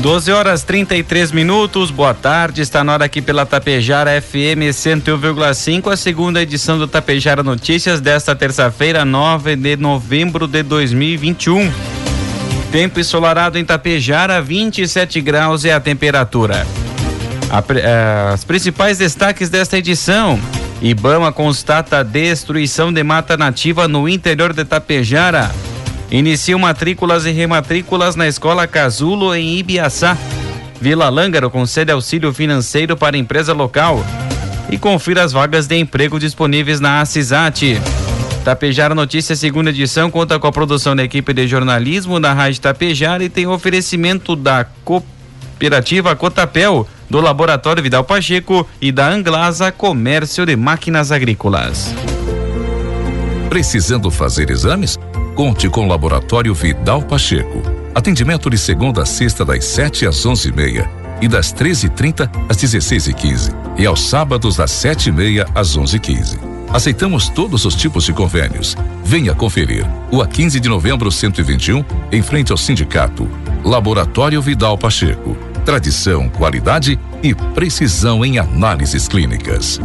12 horas 33 minutos, boa tarde. Está na hora aqui pela Tapejara FM 101,5, a segunda edição do Tapejara Notícias desta terça-feira, 9 de novembro de 2021. Tempo ensolarado em Tapejara, 27 graus é a temperatura. A, eh, as principais destaques desta edição. Ibama constata destruição de mata nativa no interior de Tapejara. Iniciam matrículas e rematrículas na Escola Casulo em Ibiaçá. Vila Lângaro concede auxílio financeiro para empresa local. E confira as vagas de emprego disponíveis na Acisat. Tapejara Notícias, segunda edição, conta com a produção da equipe de jornalismo da Rádio Tapejara e tem oferecimento da cooperativa Cotapel, do Laboratório Vidal Pacheco e da Anglasa Comércio de Máquinas Agrícolas. Precisando fazer exames? Conte com o Laboratório Vidal Pacheco. Atendimento de segunda a sexta das 7 às 11h30 e das 13h30 às 16h15 e, e aos sábados das 7h30 às 11h15. Aceitamos todos os tipos de convênios. Venha conferir. O a 15 de novembro 121, em frente ao sindicato. Laboratório Vidal Pacheco. Tradição, qualidade e precisão em análises clínicas.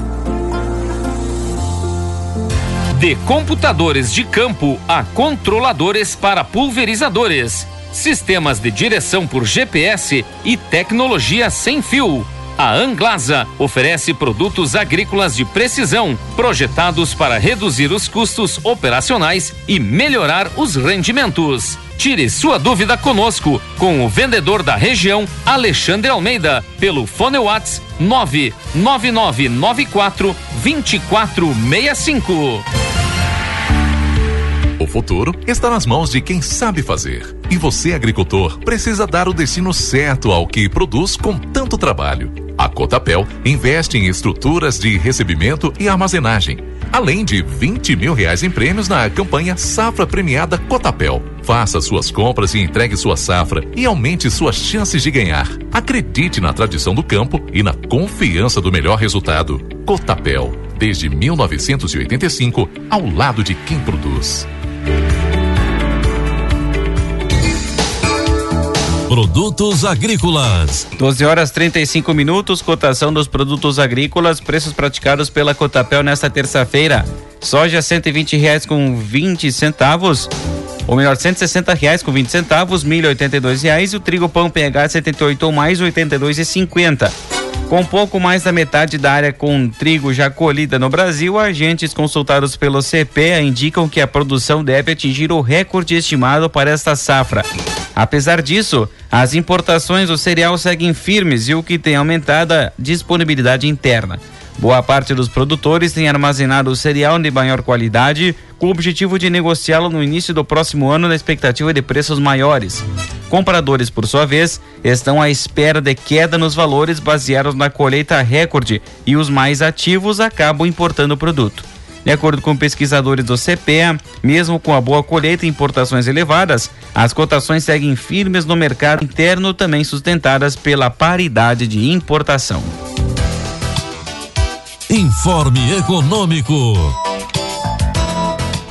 De computadores de campo a controladores para pulverizadores, sistemas de direção por GPS e tecnologia sem fio. A Anglasa oferece produtos agrícolas de precisão, projetados para reduzir os custos operacionais e melhorar os rendimentos. Tire sua dúvida conosco com o vendedor da região, Alexandre Almeida, pelo Fone Whats 99994 2465. Futuro está nas mãos de quem sabe fazer. E você, agricultor, precisa dar o destino certo ao que produz com tanto trabalho. A Cotapel investe em estruturas de recebimento e armazenagem, além de 20 mil reais em prêmios na campanha Safra Premiada Cotapel. Faça suas compras e entregue sua safra e aumente suas chances de ganhar. Acredite na tradição do campo e na confiança do melhor resultado. Cotapel, desde 1985, ao lado de quem produz. Produtos agrícolas. 12 horas 35 minutos, cotação dos produtos agrícolas, preços praticados pela Cotapel nesta terça-feira. Soja 120 reais com 20 centavos, ou melhor, 160 reais com 20 centavos, milho 82 reais e o trigo pão PH 78 ou mais 82 e 50. Com pouco mais da metade da área com trigo já colhida no Brasil, agentes consultados pelo CPEA indicam que a produção deve atingir o recorde estimado para esta safra. Apesar disso, as importações do cereal seguem firmes e o que tem aumentado a disponibilidade interna. Boa parte dos produtores tem armazenado o cereal de maior qualidade, com o objetivo de negociá-lo no início do próximo ano na expectativa de preços maiores. Compradores, por sua vez, estão à espera de queda nos valores baseados na colheita recorde e os mais ativos acabam importando o produto. De acordo com pesquisadores do CPEA, mesmo com a boa colheita e importações elevadas, as cotações seguem firmes no mercado interno, também sustentadas pela paridade de importação. Informe Econômico.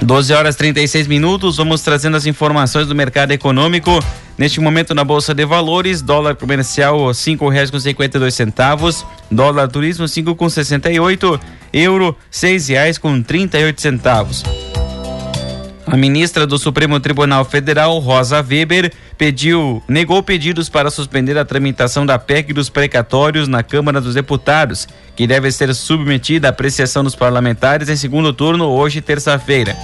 12 horas 36 minutos, vamos trazendo as informações do mercado econômico. Neste momento na Bolsa de Valores, dólar comercial cinco reais com cinquenta centavos, dólar turismo cinco com sessenta euro seis reais com trinta centavos. A ministra do Supremo Tribunal Federal, Rosa Weber, pediu, negou pedidos para suspender a tramitação da PEC dos precatórios na Câmara dos Deputados, que deve ser submetida à apreciação dos parlamentares em segundo turno hoje, terça-feira.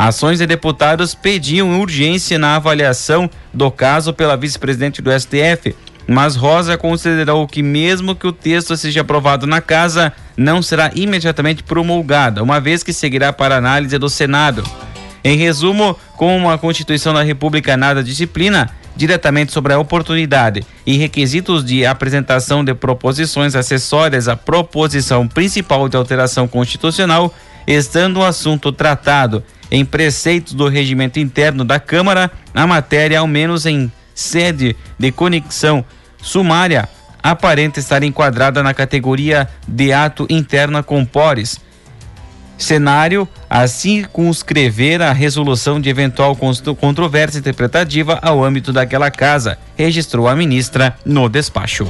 Ações de deputados pediam urgência na avaliação do caso pela vice-presidente do STF, mas Rosa considerou que mesmo que o texto seja aprovado na casa, não será imediatamente promulgada, uma vez que seguirá para análise do Senado. Em resumo, como a Constituição da República nada disciplina, diretamente sobre a oportunidade e requisitos de apresentação de proposições acessórias à proposição principal de alteração constitucional, estando o assunto tratado em preceitos do regimento interno da Câmara, a matéria, ao menos em sede de conexão sumária, aparenta estar enquadrada na categoria de ato interna com pores. Cenário a circunscrever a resolução de eventual controvérsia interpretativa ao âmbito daquela casa, registrou a ministra no despacho.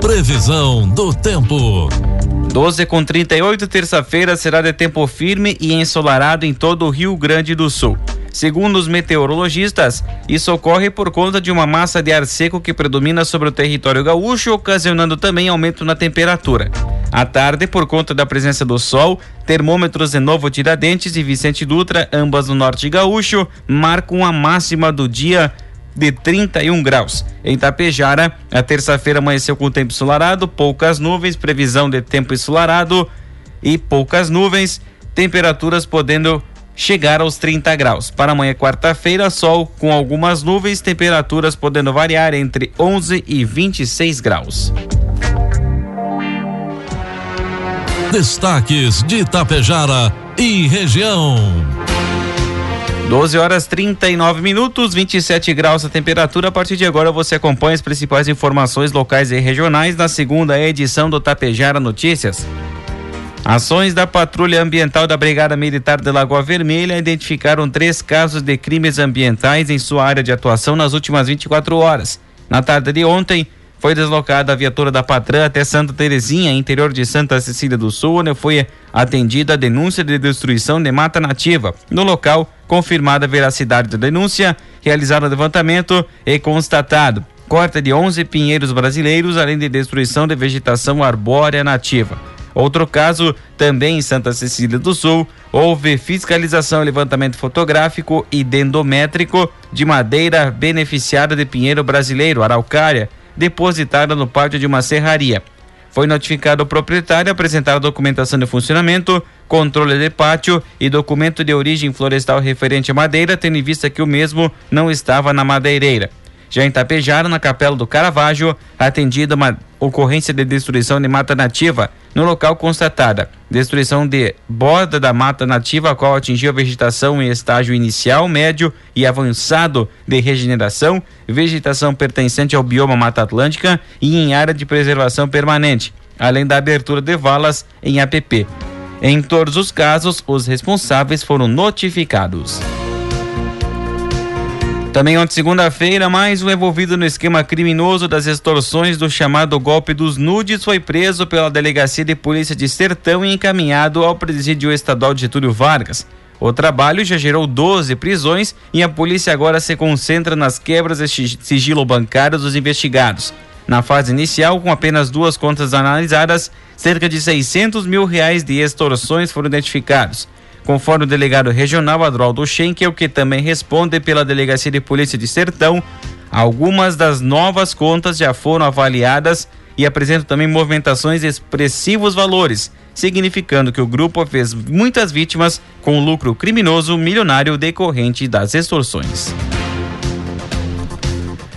Previsão do tempo. 12 com 38, terça-feira será de tempo firme e ensolarado em todo o Rio Grande do Sul. Segundo os meteorologistas, isso ocorre por conta de uma massa de ar seco que predomina sobre o território gaúcho, ocasionando também aumento na temperatura. À tarde, por conta da presença do sol, termômetros de Novo Tiradentes e Vicente Dutra, ambas no norte gaúcho, marcam a máxima do dia de 31 graus. Em Tapejara, a terça-feira amanheceu com tempo ensolarado, poucas nuvens, previsão de tempo ensolarado e poucas nuvens, temperaturas podendo chegar aos 30 graus. Para amanhã, quarta-feira, sol com algumas nuvens, temperaturas podendo variar entre 11 e 26 graus. Destaques de Itapejara e região. 12 horas 39 minutos, 27 graus a temperatura. A partir de agora você acompanha as principais informações locais e regionais na segunda edição do Tapejara Notícias. Ações da Patrulha Ambiental da Brigada Militar de Lagoa Vermelha identificaram três casos de crimes ambientais em sua área de atuação nas últimas 24 horas. Na tarde de ontem, foi deslocada a viatura da Patran até Santa Terezinha, interior de Santa Cecília do Sul, onde foi atendida a denúncia de destruição de mata nativa. No local, confirmada a veracidade da denúncia, realizado o levantamento e constatado corte de 11 pinheiros brasileiros, além de destruição de vegetação arbórea nativa. Outro caso, também em Santa Cecília do Sul, houve fiscalização e levantamento fotográfico e dendométrico de madeira beneficiada de pinheiro brasileiro, araucária, depositada no pátio de uma serraria. Foi notificado o proprietário apresentar a documentação de funcionamento, controle de pátio e documento de origem florestal referente à madeira, tendo em vista que o mesmo não estava na madeireira. Já em Tapejara, na Capela do Caravaggio, atendida uma ocorrência de destruição de mata nativa. No local constatada, destruição de borda da mata nativa, a qual atingiu a vegetação em estágio inicial, médio e avançado de regeneração, vegetação pertencente ao bioma Mata Atlântica e em área de preservação permanente, além da abertura de valas em APP. Em todos os casos, os responsáveis foram notificados. Também ontem, segunda-feira, mais um envolvido no esquema criminoso das extorsões do chamado golpe dos nudes foi preso pela Delegacia de Polícia de Sertão e encaminhado ao Presídio Estadual de Getúlio Vargas. O trabalho já gerou 12 prisões e a polícia agora se concentra nas quebras de sigilo bancário dos investigados. Na fase inicial, com apenas duas contas analisadas, cerca de 600 mil reais de extorsões foram identificados. Conforme o delegado regional Adroaldo Schenkel, que também responde pela Delegacia de Polícia de Sertão, algumas das novas contas já foram avaliadas e apresentam também movimentações de expressivos valores, significando que o grupo fez muitas vítimas com lucro criminoso milionário decorrente das extorsões.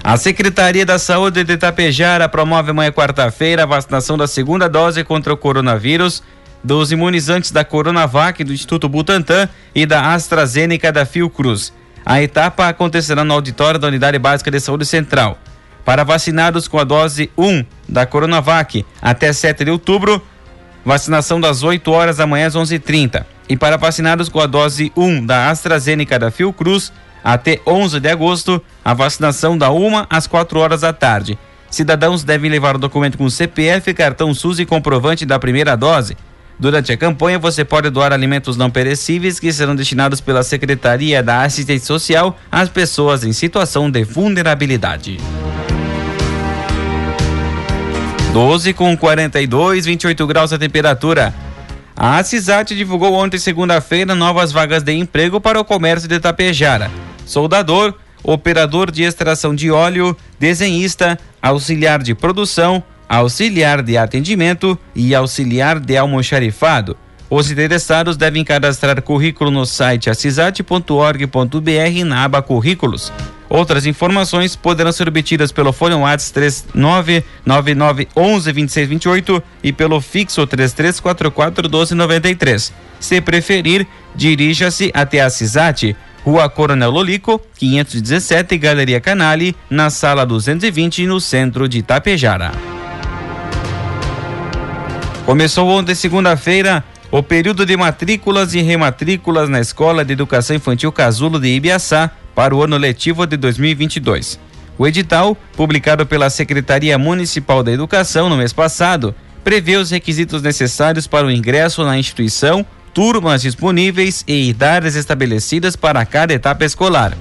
A Secretaria da Saúde de Itapejara promove amanhã quarta-feira a vacinação da segunda dose contra o coronavírus dos imunizantes da Coronavac do Instituto Butantan e da AstraZeneca da Fiocruz. A etapa acontecerá no auditório da Unidade Básica de Saúde Central. Para vacinados com a dose 1 da Coronavac até 7 de outubro, vacinação das 8 horas da manhã às 11h30. E para vacinados com a dose 1 da AstraZeneca da Fiocruz, até 11 de agosto, a vacinação da 1 às 4 horas da tarde. Cidadãos devem levar o documento com CPF, cartão SUS e comprovante da primeira dose. Durante a campanha, você pode doar alimentos não perecíveis que serão destinados pela Secretaria da Assistência Social às pessoas em situação de vulnerabilidade. 12 com 42, 28 graus a temperatura. A CISAT divulgou ontem, segunda-feira, novas vagas de emprego para o comércio de Tapejara. Soldador, operador de extração de óleo, desenhista, auxiliar de produção, auxiliar de atendimento e auxiliar de almoxarifado. Os interessados devem cadastrar currículo no site assisat.org.br na aba Currículos. Outras informações poderão ser obtidas pelo fone WhatsApp 3999112628 e pelo fixo 3344 1293. Se preferir, dirija-se até a CISAT, Rua Coronel Lolico, 517, Galeria Canale, na sala 220, no centro de Itapejara. Começou ontem, segunda-feira, o período de matrículas e rematrículas na Escola de Educação Infantil Casulo de Ibiaçá para o ano letivo de 2022. O edital, publicado pela Secretaria Municipal da Educação no mês passado, prevê os requisitos necessários para o ingresso na instituição, turmas disponíveis e idades estabelecidas para cada etapa escolar.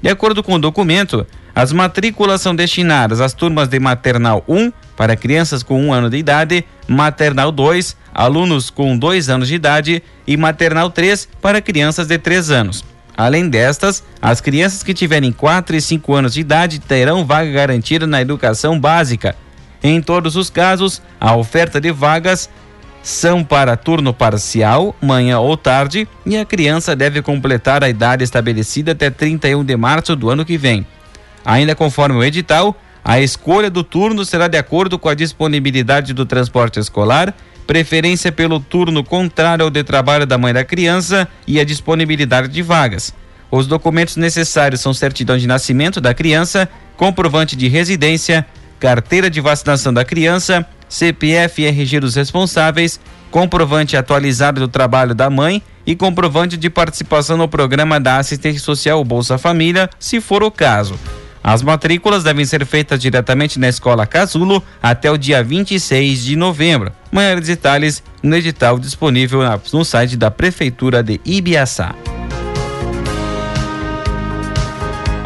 De acordo com o documento, as matrículas são destinadas às turmas de maternal 1 para crianças com um ano de idade, maternal 2 alunos com dois anos de idade e maternal 3 para crianças de 3 anos. Além destas, as crianças que tiverem 4 e 5 anos de idade terão vaga garantida na educação básica. Em todos os casos, a oferta de vagas são para turno parcial, manhã ou tarde, e a criança deve completar a idade estabelecida até 31 de março do ano que vem. Ainda conforme o edital, a escolha do turno será de acordo com a disponibilidade do transporte escolar preferência pelo turno contrário ao de trabalho da mãe da criança e a disponibilidade de vagas. Os documentos necessários são certidão de nascimento da criança, comprovante de residência, carteira de vacinação da criança, CPF e RG dos responsáveis, comprovante atualizado do trabalho da mãe e comprovante de participação no programa da assistência social Bolsa Família, se for o caso. As matrículas devem ser feitas diretamente na Escola Casulo até o dia 26 de novembro. Maiores detalhes no edital disponível no site da Prefeitura de Ibiaçá.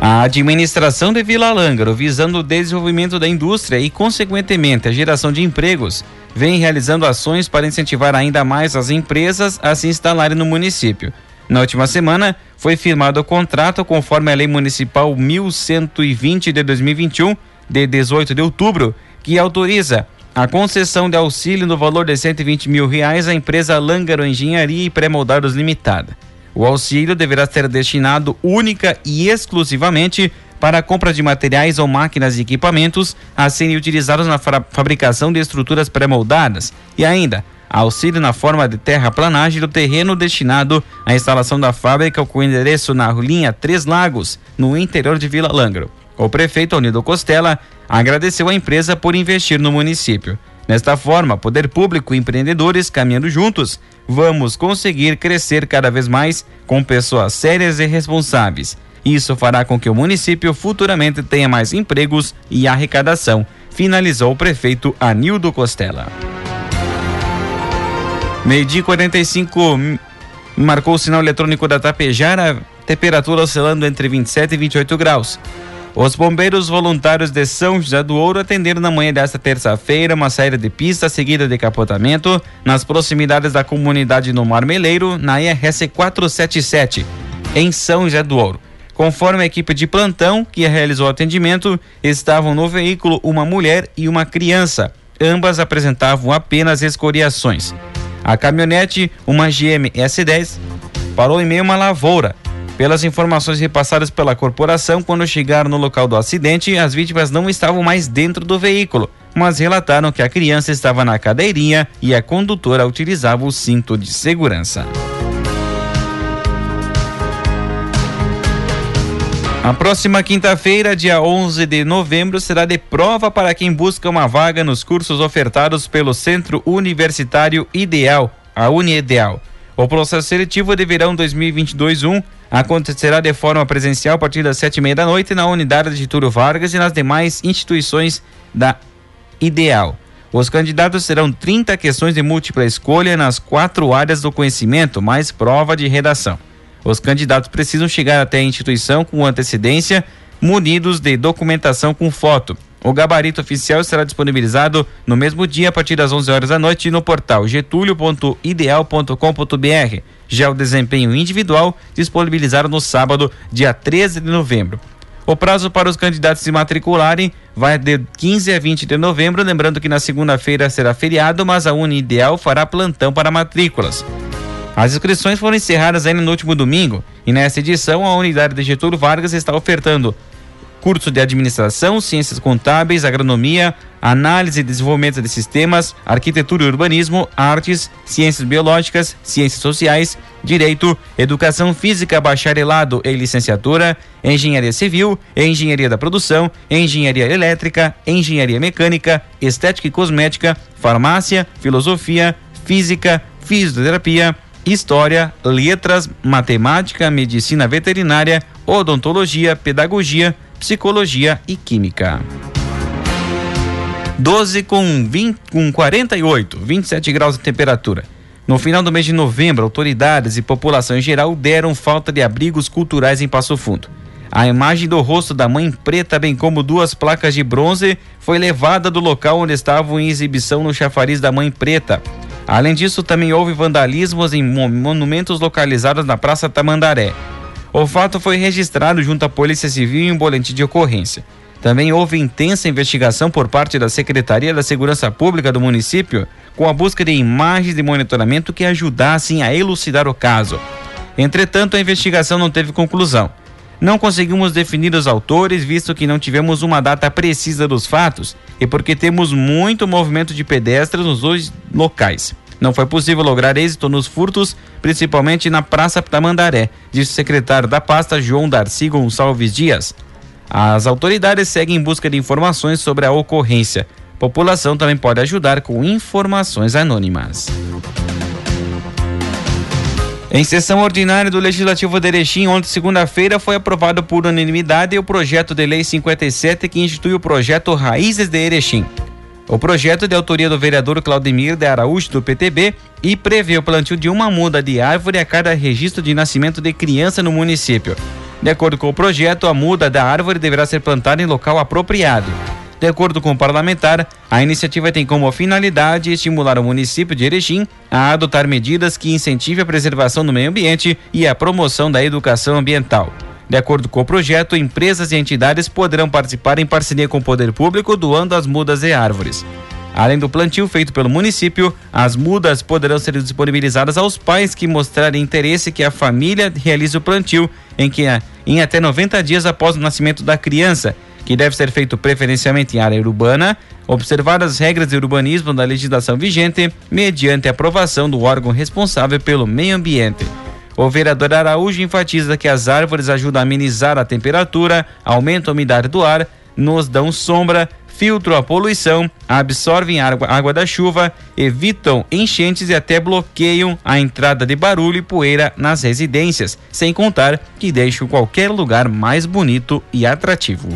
A administração de Vila Lângaro, visando o desenvolvimento da indústria e, consequentemente, a geração de empregos, vem realizando ações para incentivar ainda mais as empresas a se instalarem no município. Na última semana, foi firmado o contrato conforme a Lei Municipal 1120 de 2021, de 18 de outubro, que autoriza a concessão de auxílio no valor de 120 mil reais à empresa Lângaro Engenharia e Pré-Moldados Limitada. O auxílio deverá ser destinado única e exclusivamente para a compra de materiais ou máquinas e equipamentos a serem utilizados na fabricação de estruturas pré-moldadas e ainda auxílio na forma de terraplanagem do terreno destinado à instalação da fábrica com endereço na linha Três Lagos, no interior de Vila Langro. O prefeito Unido Costela agradeceu à empresa por investir no município. Nesta forma, poder público e empreendedores caminhando juntos, vamos conseguir crescer cada vez mais com pessoas sérias e responsáveis. Isso fará com que o município futuramente tenha mais empregos e arrecadação, finalizou o prefeito Anildo Costela. Meio-dia 45 marcou o sinal eletrônico da Tapejara, temperatura oscilando entre 27 e 28 graus. Os bombeiros voluntários de São José do Ouro atenderam na manhã desta terça-feira uma saída de pista seguida de capotamento nas proximidades da comunidade no Marmeleiro, na IRS 477, em São José do Ouro. Conforme a equipe de plantão que realizou o atendimento, estavam no veículo uma mulher e uma criança. Ambas apresentavam apenas escoriações. A caminhonete, uma GM S10, parou em meio a uma lavoura. Pelas informações repassadas pela corporação, quando chegaram no local do acidente, as vítimas não estavam mais dentro do veículo, mas relataram que a criança estava na cadeirinha e a condutora utilizava o cinto de segurança. A próxima quinta-feira, dia 11 de novembro, será de prova para quem busca uma vaga nos cursos ofertados pelo Centro Universitário Ideal, a Unideal. O processo seletivo de verão 2022-1 acontecerá de forma presencial a partir das sete e meia da noite na unidade de Túlio Vargas e nas demais instituições da Ideal. Os candidatos serão 30 questões de múltipla escolha nas quatro áreas do conhecimento, mais prova de redação. Os candidatos precisam chegar até a instituição com antecedência, munidos de documentação com foto. O gabarito oficial será disponibilizado no mesmo dia a partir das 11 horas da noite no portal getulio.ideal.com.br. Já o desempenho individual disponibilizado no sábado, dia 13 de novembro. O prazo para os candidatos se matricularem vai de 15 a 20 de novembro, lembrando que na segunda-feira será feriado, mas a Unideal fará plantão para matrículas. As inscrições foram encerradas ainda no último domingo e nesta edição a unidade de Getúlio Vargas está ofertando curso de administração, ciências contábeis, agronomia, análise e desenvolvimento de sistemas, arquitetura e urbanismo, artes, ciências biológicas, ciências sociais, direito, educação física, bacharelado e licenciatura, engenharia civil, engenharia da produção, engenharia elétrica, engenharia mecânica, estética e cosmética, farmácia, filosofia, física, fisioterapia, história, letras, matemática, medicina veterinária, odontologia, pedagogia, psicologia e química. 12 com, 20, com 48, 27 graus de temperatura. No final do mês de novembro, autoridades e população em geral deram falta de abrigos culturais em Passo Fundo. A imagem do rosto da mãe preta, bem como duas placas de bronze, foi levada do local onde estavam em exibição no chafariz da mãe preta. Além disso, também houve vandalismos em monumentos localizados na Praça Tamandaré. O fato foi registrado junto à Polícia Civil em um boletim de ocorrência. Também houve intensa investigação por parte da Secretaria da Segurança Pública do município, com a busca de imagens de monitoramento que ajudassem a elucidar o caso. Entretanto, a investigação não teve conclusão. Não conseguimos definir os autores, visto que não tivemos uma data precisa dos fatos e porque temos muito movimento de pedestres nos dois locais. Não foi possível lograr êxito nos furtos, principalmente na Praça Tamandaré, disse o secretário da pasta João Darcy Gonçalves Dias. As autoridades seguem em busca de informações sobre a ocorrência. População também pode ajudar com informações anônimas. Em sessão ordinária do Legislativo de Erechim, ontem, segunda-feira, foi aprovado por unanimidade o projeto de lei 57 que institui o projeto Raízes de Erechim. O projeto de autoria do vereador Claudemir de Araújo, do PTB, e prevê o plantio de uma muda de árvore a cada registro de nascimento de criança no município. De acordo com o projeto, a muda da árvore deverá ser plantada em local apropriado. De acordo com o parlamentar, a iniciativa tem como finalidade estimular o município de Erechim a adotar medidas que incentivem a preservação do meio ambiente e a promoção da educação ambiental. De acordo com o projeto, empresas e entidades poderão participar em parceria com o poder público doando as mudas e árvores. Além do plantio feito pelo município, as mudas poderão ser disponibilizadas aos pais que mostrarem interesse que a família realize o plantio em que em até 90 dias após o nascimento da criança, que deve ser feito preferencialmente em área urbana, observar as regras de urbanismo da legislação vigente, mediante aprovação do órgão responsável pelo meio ambiente. O vereador Araújo enfatiza que as árvores ajudam a amenizar a temperatura, aumentam a umidade do ar, nos dão sombra, filtram a poluição, absorvem água, água da chuva, evitam enchentes e até bloqueiam a entrada de barulho e poeira nas residências, sem contar que deixam qualquer lugar mais bonito e atrativo.